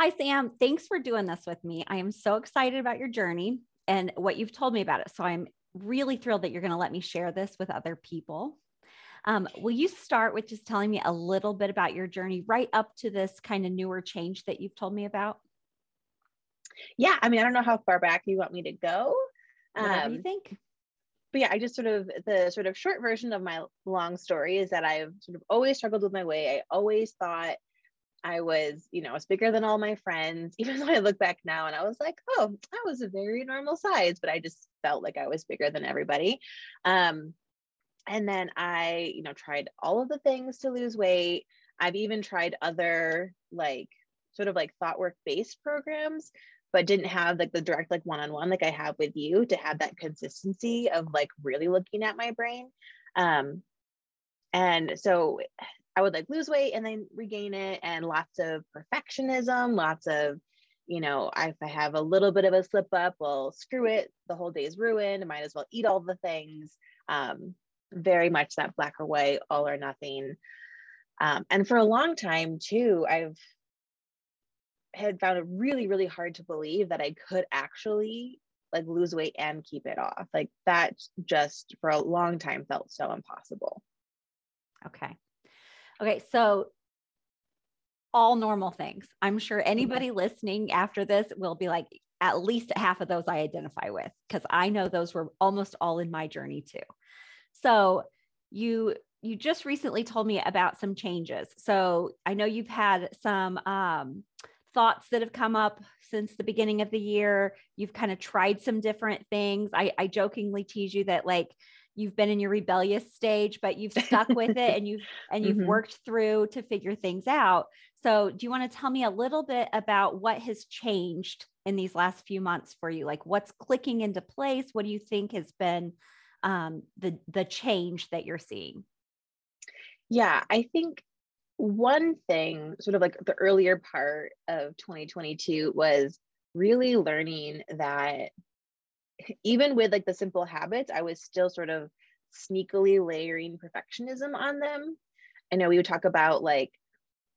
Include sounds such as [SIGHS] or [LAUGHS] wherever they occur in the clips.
Hi, Sam. Thanks for doing this with me. I am so excited about your journey and what you've told me about it. So I'm really thrilled that you're going to let me share this with other people. Um, will you start with just telling me a little bit about your journey right up to this kind of newer change that you've told me about? Yeah, I mean, I don't know how far back you want me to go. Whatever um, you think. But yeah, I just sort of the sort of short version of my long story is that I've sort of always struggled with my weight. I always thought I was, you know, I was bigger than all my friends, [LAUGHS] even though I look back now and I was like, oh, I was a very normal size, but I just felt like I was bigger than everybody. Um, and then I, you know, tried all of the things to lose weight. I've even tried other like sort of like thought work based programs, but didn't have like the direct like one on one like I have with you to have that consistency of like really looking at my brain. Um, and so I would like lose weight and then regain it, and lots of perfectionism, lots of you know, if I have a little bit of a slip up, well, screw it, the whole day is ruined. I might as well eat all the things. Um, very much that black or white, all or nothing. Um, and for a long time too, I've had found it really, really hard to believe that I could actually like lose weight and keep it off. Like that just for a long time felt so impossible. Okay. Okay. So all normal things. I'm sure anybody listening after this will be like, at least half of those I identify with because I know those were almost all in my journey too. So you you just recently told me about some changes. So I know you've had some um, thoughts that have come up since the beginning of the year. You've kind of tried some different things. I, I jokingly tease you that like you've been in your rebellious stage, but you've stuck with it and you've [LAUGHS] and you've mm-hmm. worked through to figure things out. So do you want to tell me a little bit about what has changed in these last few months for you? Like what's clicking into place? What do you think has been um, the the change that you're seeing? Yeah, I think one thing, sort of like the earlier part of 2022, was really learning that even with like the simple habits, I was still sort of sneakily layering perfectionism on them. I know we would talk about like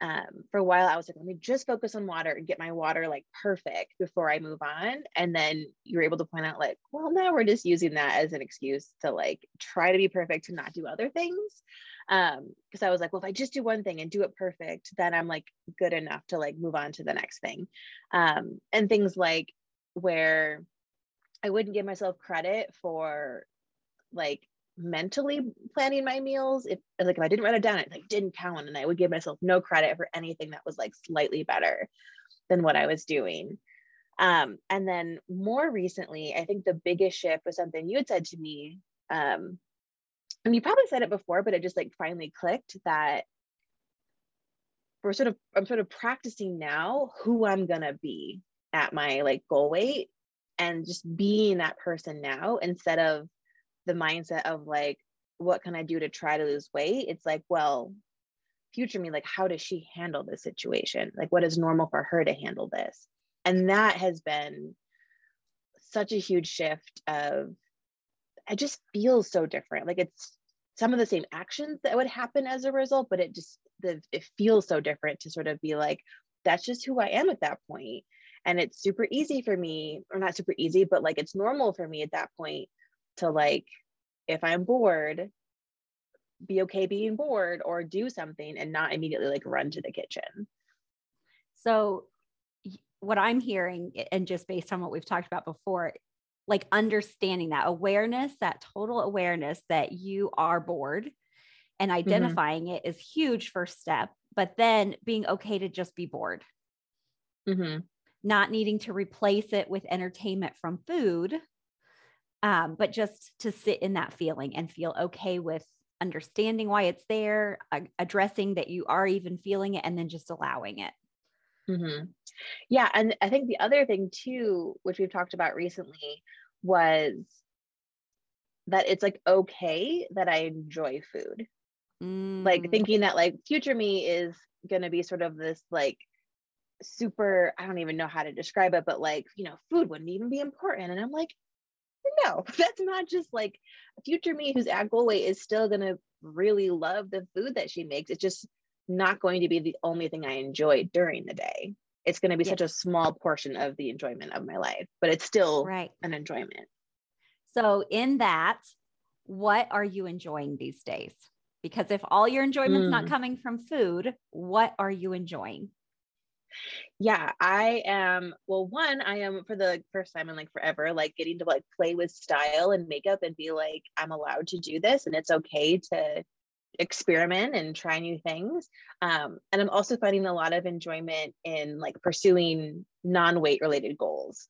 um, for a while I was like, let me just focus on water and get my water like perfect before I move on. And then you were able to point out like, well, now we're just using that as an excuse to like try to be perfect to not do other things um because i was like well if i just do one thing and do it perfect then i'm like good enough to like move on to the next thing um and things like where i wouldn't give myself credit for like mentally planning my meals. If like if i didn't write it down it like didn't count and i would give myself no credit for anything that was like slightly better than what i was doing. Um and then more recently i think the biggest shift was something you had said to me um and you probably said it before, but it just like finally clicked that we're sort of I'm sort of practicing now who I'm gonna be at my like goal weight and just being that person now instead of the mindset of like what can I do to try to lose weight? It's like, well, future me, like how does she handle this situation? Like what is normal for her to handle this? And that has been such a huge shift of it just feels so different. Like it's some of the same actions that would happen as a result, but it just the it feels so different to sort of be like, that's just who I am at that point. And it's super easy for me, or not super easy, but like it's normal for me at that point to like, if I'm bored, be okay being bored or do something and not immediately like run to the kitchen. So what I'm hearing, and just based on what we've talked about before, like understanding that awareness, that total awareness that you are bored and mm-hmm. identifying mm-hmm. it is huge first step. But then being okay to just be bored, mm-hmm. Not needing to replace it with entertainment from food, um, but just to sit in that feeling and feel okay with understanding why it's there, uh, addressing that you are even feeling it, and then just allowing it. Mm-hmm. Yeah. And I think the other thing, too, which we've talked about recently, was that it's like okay that I enjoy food. Mm. Like thinking that like future me is going to be sort of this like super, I don't even know how to describe it, but like, you know, food wouldn't even be important. And I'm like, no, [LAUGHS] that's not just like future me who's at goal weight is still going to really love the food that she makes. It's just not going to be the only thing I enjoy during the day. it's going to be Yes. such a small portion of the enjoyment of my life, but it's still Right. an enjoyment. So, in that, what are you enjoying these days? Because if all your enjoyment's not Mm. coming from food, what are you enjoying? Yeah, I am. Well, one, I am for the first time in like forever, like getting to like play with style and makeup and be like, I'm allowed to do this and it's okay to experiment and try new things. Um, and I'm also finding a lot of enjoyment in like pursuing non weight related goals,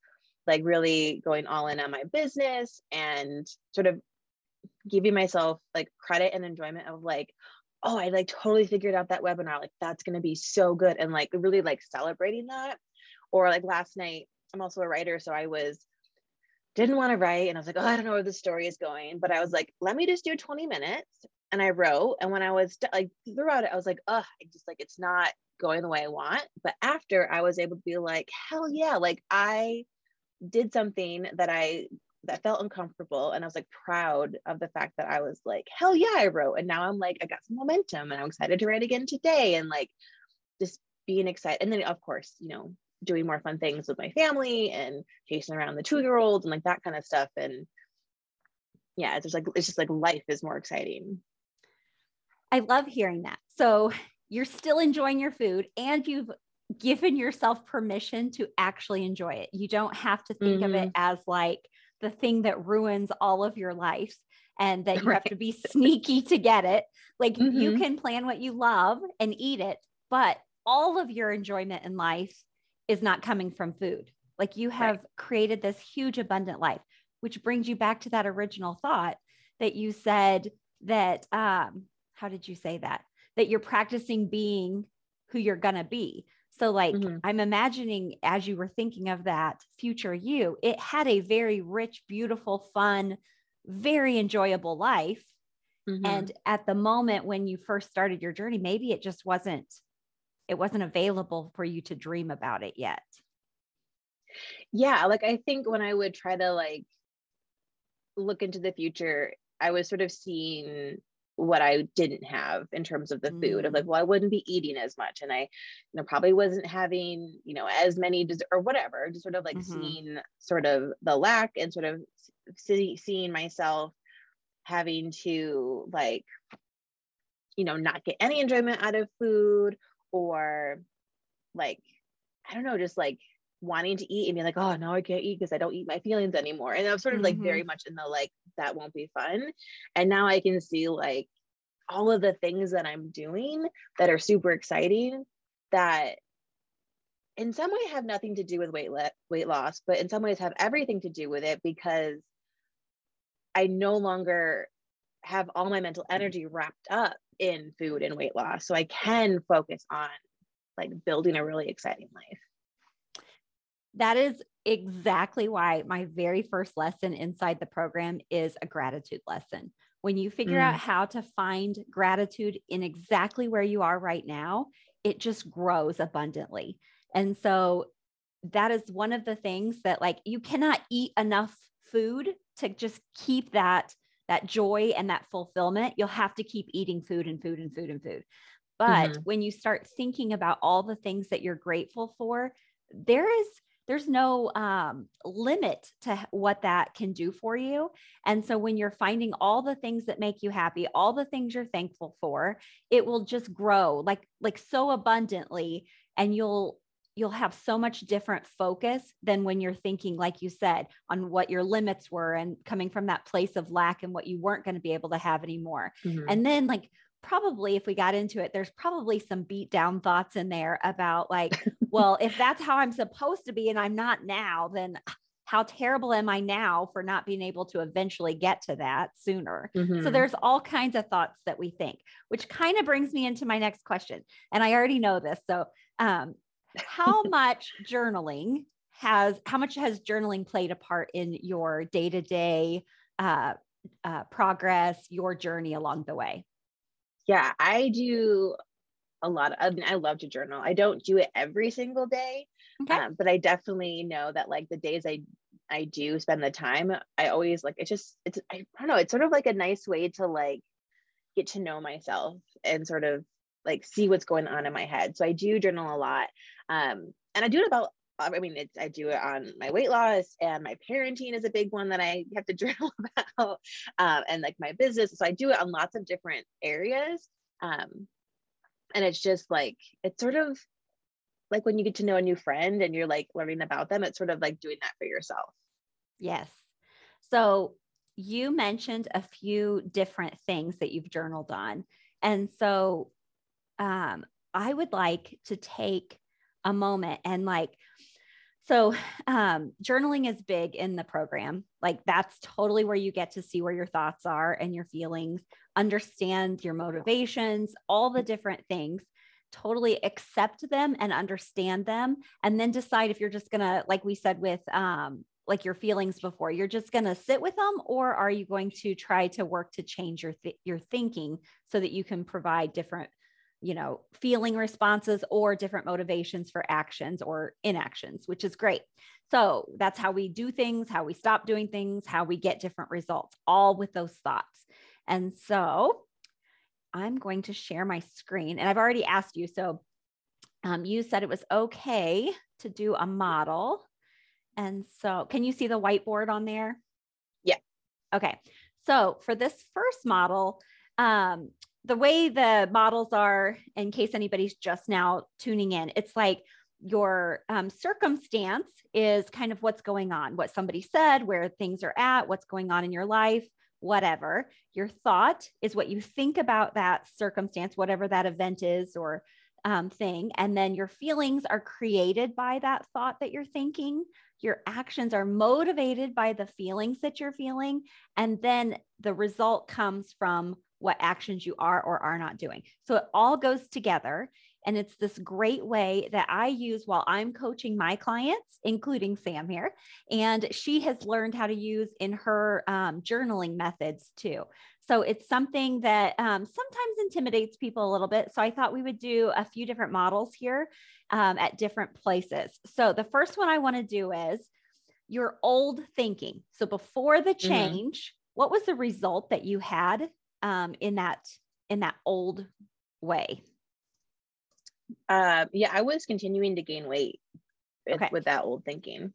like really going all in on my business and sort of giving myself like credit and enjoyment of like, oh, I like totally figured out that webinar. Like that's gonna be so good. And like really like celebrating that. Or like last night, I'm also a writer. So I was didn't want to write and I was like, oh, I don't know where the story is going. But I was like, let me just do 20 minutes. And I wrote. And when I was like throughout it, I was like, oh, I just like it's not going the way I want. But after I was able to be like, hell yeah, like I did something that I that felt uncomfortable and I was like proud of the fact that I was like hell yeah I wrote and now I'm like I got some momentum and I'm excited to write again today and like just being excited and then of course you know doing more fun things with my family and chasing around the 2-year-old and like that kind of stuff and yeah it's just like it's just like life is more exciting I love hearing that. So, you're still enjoying your food and you've given yourself permission to actually enjoy it. You don't have to think of it mm-hmm. as like the thing that ruins all of your life and that you have to be sneaky to get it. Like you Mhm. can plan what you love and eat it, but all of your enjoyment in life is not coming from food. Like you have created this huge abundant life, which brings you back to that original thought that you said that um how did you say that? That you're practicing being who you're going to be. So, like, Mhm. I'm imagining as you were thinking of that future you, it had a very rich, beautiful, fun, very enjoyable life. Mhm. And at the moment when you first started your journey, maybe it just wasn't, it wasn't available for you to dream about it yet. yeah like i think when i would try to like look into the future i was sort of seeing what i didn't have in terms of the food of like Mm. well i wouldn't be eating as much and i you know probably wasn't having you know as many des- or whatever just sort of like Mhm. seeing sort of the lack and sort of see, seeing myself having to like you know not get any enjoyment out of food or like i don't know just like wanting to eat and being like oh no i can't eat because i don't eat my feelings anymore. And i was sort of like Mhm. very much in the like that won't be fun. And now i can see like all of the things that i'm doing that are super exciting that in some way have nothing to do with weight le- weight loss but in some ways have everything to do with it because i no longer have all my mental energy wrapped up in food and weight loss. So i can focus on like building a really exciting life That is exactly why my very first lesson inside the program is a gratitude lesson. When you figure Mm. out how to find gratitude in exactly where you are right now, it just grows abundantly. And so that is one of the things that like you cannot eat enough food to just keep that that joy and that fulfillment. You'll have to keep eating food and food and food and food. But Mhm. when you start thinking about all the things that you're grateful for, there is there's no um, limit to what that can do for you. And so when you're finding all the things that make you happy, all the things you're thankful for, it will just grow like like so abundantly and you'll you'll have so much different focus than when you're thinking like you said on what your limits were and coming from that place of lack and what you weren't going to be able to have anymore. Mhm. And then like probably if we got into it, there's probably some beat down thoughts in there about like, [LAUGHS] well, if that's how I'm supposed to be and I'm not now, then [SIGHS] how terrible am I now for not being able to eventually get to that sooner? So Mhm. there's all kinds of thoughts that we think, which kind of brings me into my next question. And I already know this. So um how [LAUGHS] much journaling has how much has journaling played a part in your day-to-day uh, uh, progress, your journey along the way? Yeah i do a lot of, I, mean, I love to journal i don't do it every single day Okay. um, but i definitely know that like the days i i do spend the time i always like it's just it's i don't know it's sort of like a nice way to like get to know myself and sort of like see what's going on in my head. So I do journal a lot. Um, and I do it about I mean, I do it on my weight loss and my parenting is a big one that I have to [LAUGHS] journal about, um, and like my business. So I do it on lots of different areas. Um, and it's just like, it's sort of like when you get to know a new friend and you're like learning about them, it's sort of like doing that for yourself. Yes. So you mentioned a few different things that you've journaled on. And so um, I would like to take a moment and like so um, journaling is big in the program. Like that's totally where you get to see where your thoughts are and your feelings understand your motivations all the different things. Totally accept them and understand them and then decide if you're just gonna like we said with um, like your feelings before you're just to sit with them or are you going to try to work to change your th- your thinking so that you can provide different you know, feeling responses or different motivations for actions or inactions, which is great. So that's how we do things, how we stop doing things, how we get different results, all with those thoughts. And so I'm going to share my screen. And I've already asked you. So um, you said it was okay to do a model. And so can you see the whiteboard on there? Yeah. Okay. So for this first model, um, the way the models are, in case anybody's just now tuning in, it's like your um, circumstance is kind of what's going on, what somebody said, where things are at, what's going on in your life, whatever. Your thought is what you think about that circumstance, whatever that event is or um, thing. And then your feelings are created by that thought that you're thinking. Your actions are motivated by the feelings that you're feeling. And then the result comes from what actions you are or are not doing. So it all goes together. And it's this great way that I use while I'm coaching my clients, including Sam here. And she has learned how to use in her um, journaling methods too. So it's something that um, sometimes intimidates people a little bit. So I thought we would do a few different models here um, at different places. So the first one I want to do is your old thinking. So before the mm-hmm. change, mm-hmm. what was the result that you had um, in that in that old way? Uh, yeah, I was continuing to gain weight with, okay. with that old thinking.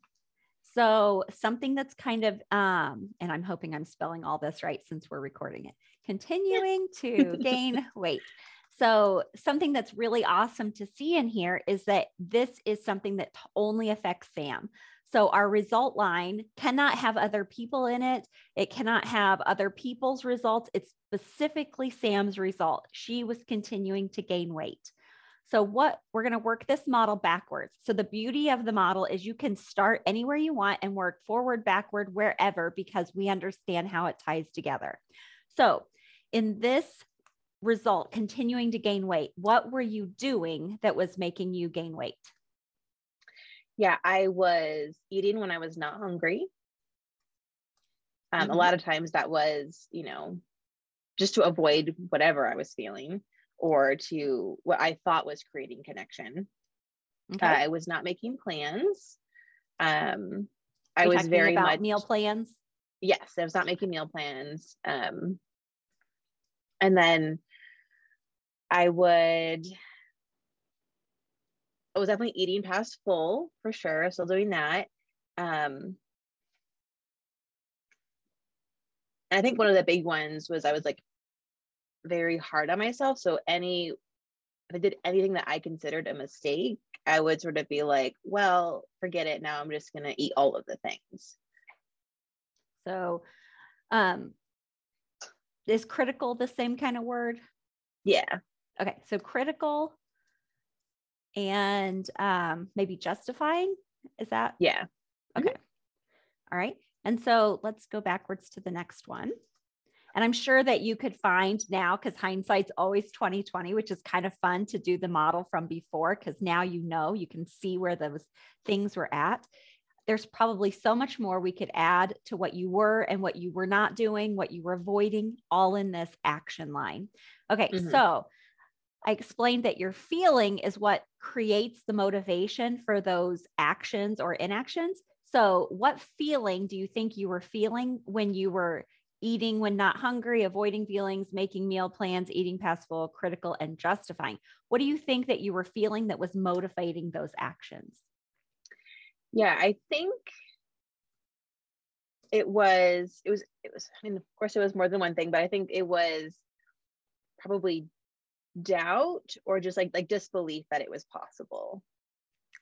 So something that's kind of, um, and I'm hoping I'm spelling all this right since we're recording it, continuing [LAUGHS] to gain weight. So something that's really awesome to see in here is that this is something that only affects Sam. So our result line cannot have other people in it. It cannot have other people's results. It's specifically Sam's result. She was continuing to gain weight. So what we're going to work this model backwards. So the beauty of the model is you can start anywhere you want and work forward, backward, wherever, because we understand how it ties together. So in this result, continuing to gain weight, what were you doing that was making you gain weight? Yeah, I was eating when I was not hungry. Um, mm-hmm. A lot of times that was, you know, just to avoid whatever I was feeling or to what I thought was creating connection. Okay. Uh, I was not making plans. Um, I was very much meal plans. Yes, I was not making meal plans. Um, and then I would I was definitely eating past full for sure. Still doing that. Um, I think one of the big ones was I was like very hard on myself. So any if I did anything that I considered a mistake, I would sort of be like, well, forget it. Now I'm just gonna eat all of the things. So um is critical the same kind of word? Yeah. Okay. So critical and um, maybe justifying. Is that? Yeah. Okay. Mm-hmm. All right. And so let's go backwards to the next one. And I'm sure that you could find now, because hindsight's always 2020, which is kind of fun to do the model from before, because now you know you can see where those things were at. There's probably so much more we could add to what you were and what you were not doing, what you were avoiding, all in this action line. Okay, mm-hmm. so I explained that your feeling is what creates the motivation for those actions or inactions. So, what feeling do you think you were feeling when you were eating when not hungry, avoiding feelings, making meal plans, eating passable, critical, and justifying. What do you think that you were feeling that was motivating those actions? Yeah, I think it was, it was, it was, I mean, of course, it was more than one thing, but I think it was probably doubt or just like like disbelief that it was possible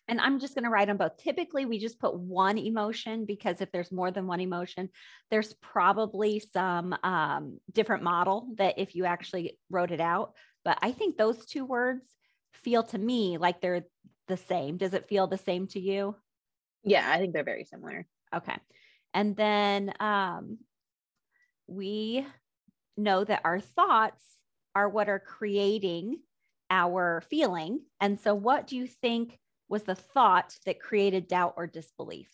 and I'm just going to write on both. Typically, we just put one emotion because if there's more than one emotion, there's probably some um, different model that if you actually wrote it out. But I think those two words feel to me like they're the same. Does it feel the same to you? Yeah, I think they're very similar. Okay. And then um, we know that our thoughts are what are creating our feeling. And so, what do you think was the thought that created doubt or disbelief?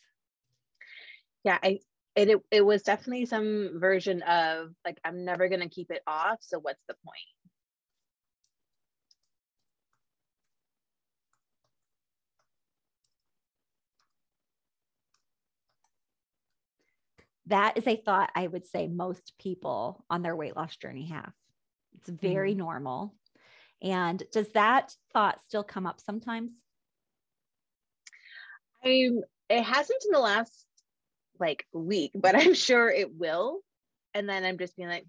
Yeah, I it it, it was definitely some version of like I'm never going to keep it off, so what's the point? That is a thought I would say most people on their weight loss journey have. It's very mm-hmm. normal. And does that thought still come up sometimes? I it hasn't in the last like week, but [LAUGHS] I'm sure it will. And then I'm just being like,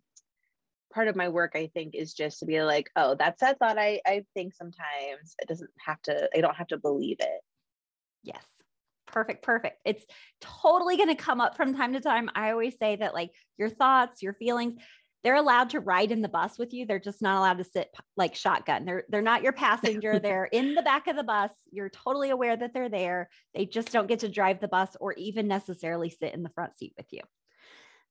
part of my work, I think, is just to be like, oh, that's that thought I I think sometimes. It doesn't have to, I don't have to believe it. Yes. Perfect, perfect. It's totally going to come up from time to time. I always say that, like, your thoughts, your feelings, they're allowed to ride in the bus with you. They're just not allowed to sit like shotgun. They're they're not your passenger. [LAUGHS] they're in the back of the bus. You're totally aware that they're there. They just don't get to drive the bus or even necessarily sit in the front seat with you.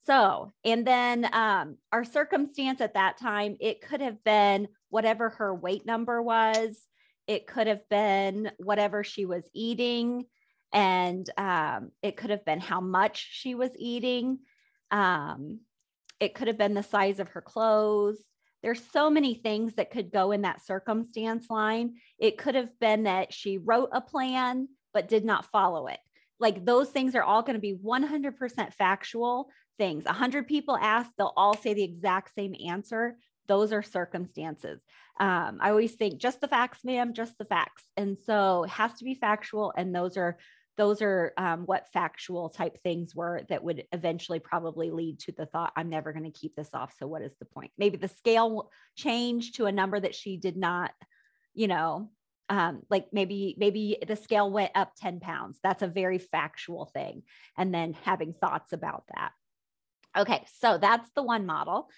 So, and then um, our circumstance at that time, it could have been whatever her weight number was. It could have been whatever she was eating, and um, it could have been how much she was eating. Um, it could have been the size of her clothes. There's so many things that could go in that circumstance line. It could have been that she wrote a plan but did not follow it. Like those things are all going to be 100% factual things. 100 people ask, they'll all say the exact same answer. Those are circumstances. Um, I always think just the facts, ma'am, just the facts. And so it has to be factual. And those are those are um, what factual type things were that would eventually probably lead to the thought i'm never going to keep this off so what is the point? Maybe the scale changed to a number that she did not you know um, like maybe maybe the scale went up 10 pounds. That's a very factual thing and then having thoughts about that. Okay so that's the one model.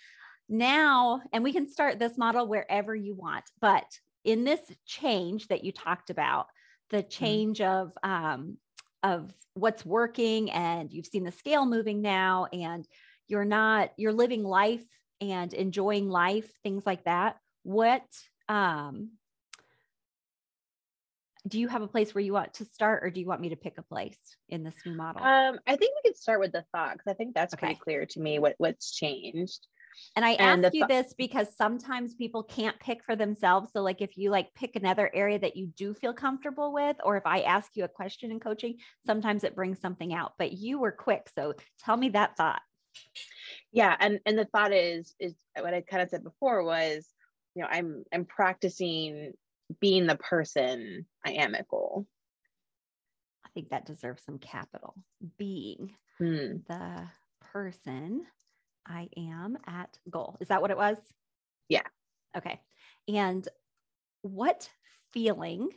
Now and we can start this model wherever you want but in this change that you talked about the mm-hmm. change of um, of what's working and you've seen the scale moving now and you're not you're living life and enjoying life things like that. What um do you have a place where you want to start or do you want me to pick a place in this new model? Um i think we could start with the thought because i think that's okay. pretty clear to me what what's changed and I and ask you th- this because sometimes people can't pick for themselves. So, like, if you like pick another area that you do feel comfortable with, or if I ask you a question in coaching, sometimes it brings something out. But you were quick, so tell me that thought. Yeah, and and the thought is is what I kind of said before was, you know, I'm I'm practicing being the person I am at goal. I think that deserves some capital. Being hmm. the person I am at goal. Is that what it was? Yeah. Okay. And what feeling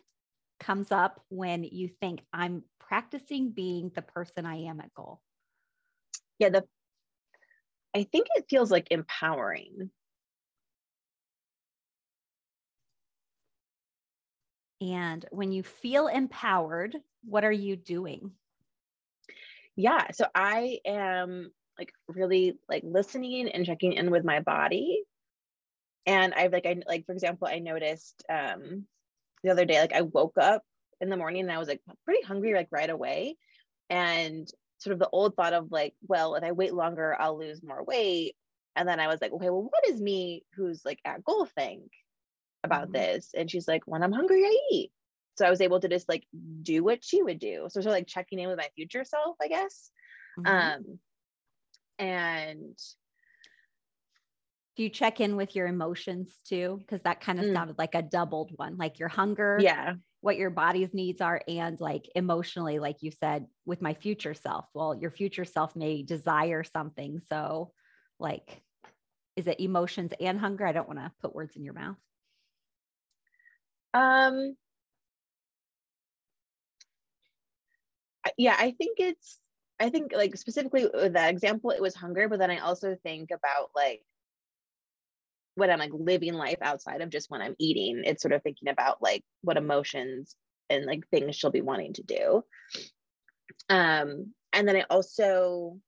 comes up when you think I'm practicing being the person I am at goal? Yeah, the I think it feels like empowering. And when you feel empowered, what are you doing? Yeah, so I am like really like listening and checking in with my body. And i've like i like for example i noticed um the other day like i woke up in the morning and i was like pretty hungry like right away. And sort of the old thought of like well if i wait longer i'll lose more weight. And then i was like okay well what does me who's like at goal think about mm-hmm. this? And she's like when i'm hungry i eat. So i was able to just like do what she would do. So sort of like checking in with my future self i guess. Mm-hmm. um and Do you check in with your emotions too? Because that kind of Mm. sounded like a doubled one, like your hunger, Yeah. what your body's needs are, and like emotionally, like you said, with my future self. Well, your future self may desire something. So, like, is it emotions and hunger? I don't want to put words in your mouth. Um yeah, I think it's I think like specifically with that example, it was hunger, but then I also think about like when I'm like living life outside of just when I'm eating, it's sort of thinking about like what emotions and like things she'll be wanting to do. Um, and then I also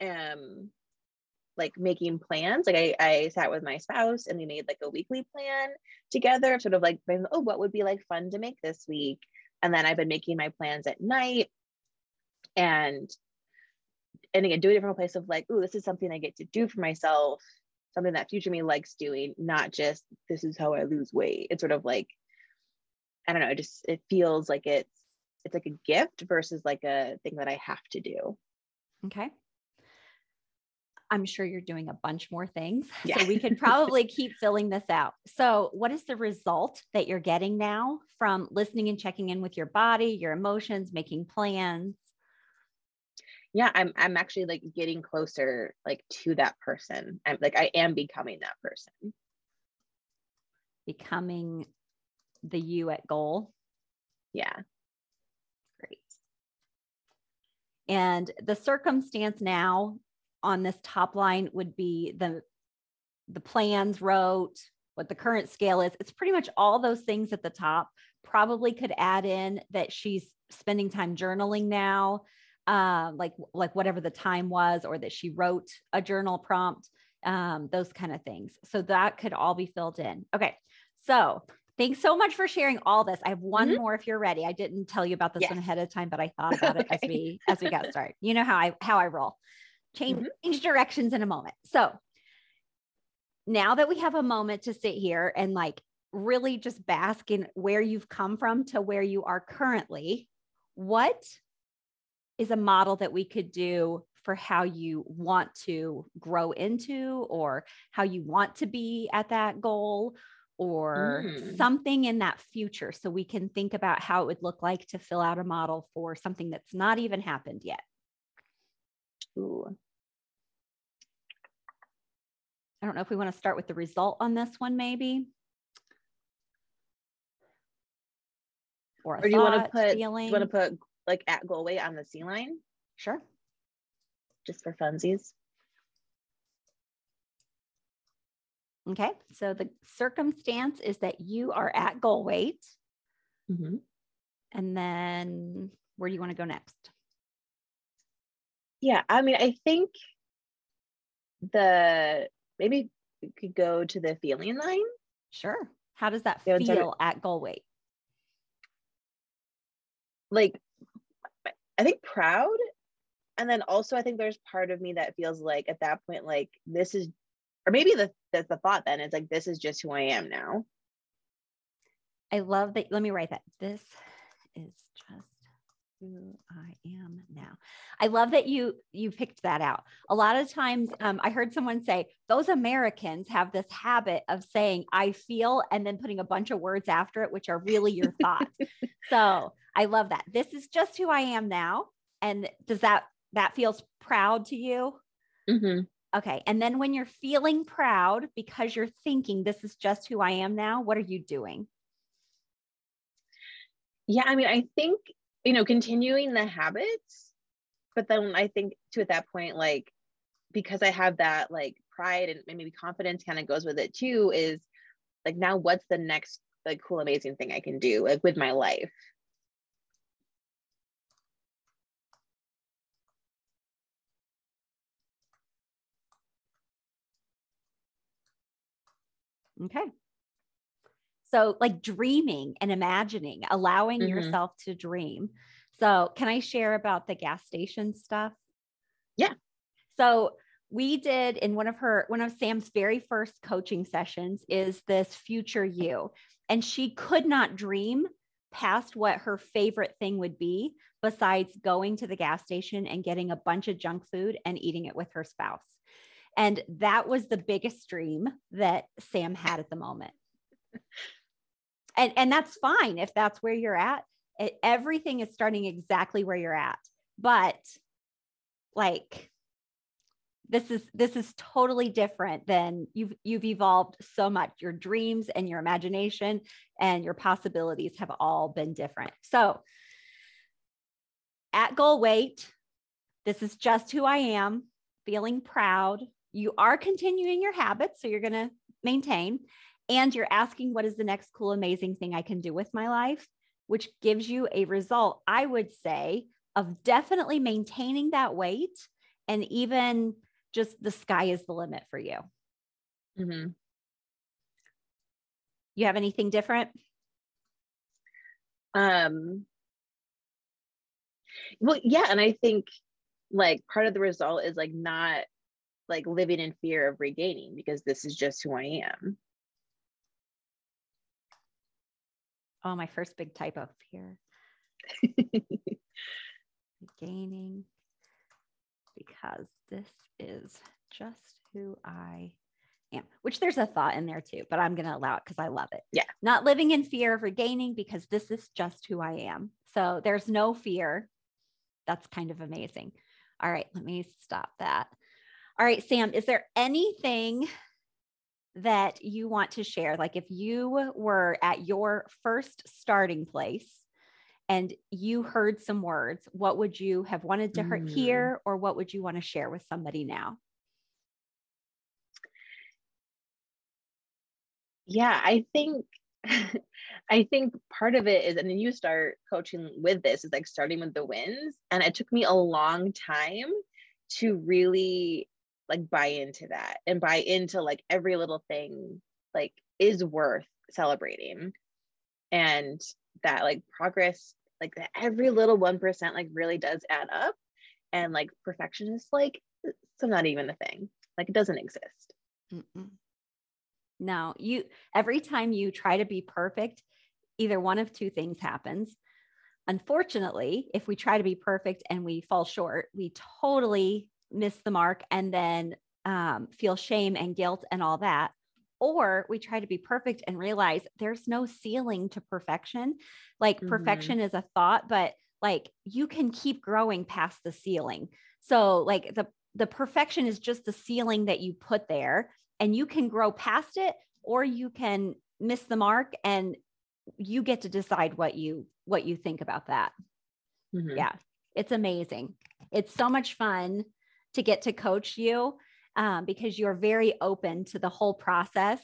am like making plans. Like I, I sat with my spouse and we made like a weekly plan together sort of like, oh, what would be like fun to make this week? And then I've been making my plans at night and and again doing it from a place of like, oh, this is something I get to do for myself, something that future me likes doing, not just this is how I lose weight. It's sort of like, I don't know, it just it feels like it's it's like a gift versus like a thing that I have to do. Okay. I'm sure you're doing a bunch more things. [LAUGHS] Yeah. So we could [LAUGHS] probably keep filling this out. So, what is the result that you're getting now from listening and checking in with your body, your emotions, making plans? Yeah, I'm I'm actually like getting closer like to that person. I'm like I am becoming that person. Becoming the you at goal. Yeah. Great. And the circumstance now on this top line would be the the plans wrote, what the current scale is. It's pretty much all those things at the top. Probably could add in that she's spending time journaling now, uh, like like whatever the time was, or that she wrote a journal prompt, um, those kind of things. So that could all be filled in. Okay, so thanks so much for sharing all this. I have one Mhm. more if you're ready. I didn't tell you about this one ahead of time, but I thought [LAUGHS] about it as we as we got started. You know how I how I roll. Change, Mhm. change directions in a moment. So now that we have a moment to sit here and like really just bask in where you've come from to where you are currently, what is a model that we could do for how you want to grow into or how you want to be at that goal or Mm. something in that future so we can think about how it would look like to fill out a model for something that's not even happened yet. Ooh. I don't know if we want to start with the result on this one, maybe. Or, a Or do you want to put feeling. you want to put like at goal weight on the C line Sure. just for funsies? Okay. So the circumstance is that you are at goal weight. Mhm. And then where do you want to go next? Yeah, I mean, I think the maybe we could go to the feeling line. Sure. How does that Yeah, feel at goal weight? Like, I think proud, and then also I think there's part of me that feels like at that point, like this is, or maybe the that's the thought. Then it's like this is just who I am now. I love that. Let me write that. This is just who I am now. I love that you you picked that out. A lot of times, um, I heard someone say those Americans have this habit of saying "I feel" and then putting a bunch of words after it, which are really your thoughts. [LAUGHS] so I love that. This is just who I am now. And does that that feels proud to you? hmm Okay. And then when you're feeling proud because you're thinking this is just who I am now, what are you doing? Yeah, I mean, I think you know, continuing the habits, but then I think to at that point, like because I have that like pride and maybe confidence kind of goes with it too, is like now what's the next like cool, amazing thing I can do like with my life? Okay. So, like dreaming and imagining, allowing Mhm. yourself to dream. So, can I share about the gas station stuff? Yeah. So, we did in one of her, one of Sam's very first coaching sessions is this future you. And she could not dream past what her favorite thing would be besides going to the gas station and getting a bunch of junk food and eating it with her spouse. And that was the biggest dream that Sam had at the moment. [LAUGHS] and, and that's fine if that's where you're at. It, everything is starting exactly where you're at. But like, this is this is totally different than you've you've evolved so much your dreams and your imagination and your possibilities have all been different so at goal weight this is just who i am feeling proud you are continuing your habits so you're going to maintain and you're asking what is the next cool amazing thing i can do with my life which gives you a result i would say of definitely maintaining that weight and even just the sky is the limit for you. Mm-hmm. You have anything different? Um, well, yeah. And I think like part of the result is like not like living in fear of regaining because this is just who I am. Oh, my first big typo here. [LAUGHS] Regaining because this is just who I am, which there's a thought in there too, but I'm going to allow it because I love it. Yeah. Not living in fear of regaining because this is just who I am. So there's no fear. That's kind of amazing. All right, let me stop that. All right, Sam, is there anything that you want to share? Like if you were at your first starting place and you heard some words, what would you have wanted to mm. hear or what would you want to share with somebody now? Yeah, I think [LAUGHS] I think part of it is, and then you start coaching with this, is like starting with the wins. And it took me a long time to really like buy into that and buy into like every little thing like is worth celebrating. And that like progress, like that every little 1% like really does add up. And like perfection is like, so not even a thing. Like it doesn't exist. Mm-mm. You every time you try to be perfect, either one of two things happens. Unfortunately, if we try to be perfect and we fall short, we totally miss the mark and then um, feel shame and guilt and all that. Or we try to be perfect and realize there's no ceiling to perfection. Like mm-hmm. perfection is a thought, but like you can keep growing past the ceiling. So like the the perfection is just the ceiling that you put there and you can grow past it or you can miss the mark and you get to decide what you what you think about that mm-hmm. yeah it's amazing it's so much fun to get to coach you um, because you're very open to the whole process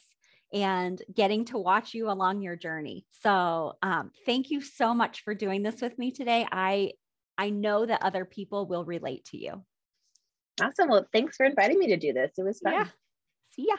and getting to watch you along your journey. So um, thank you so much for doing this with me today. I i know that other people will relate to you. Awesome. Well thanks for inviting me to do this. It was fun. Yeah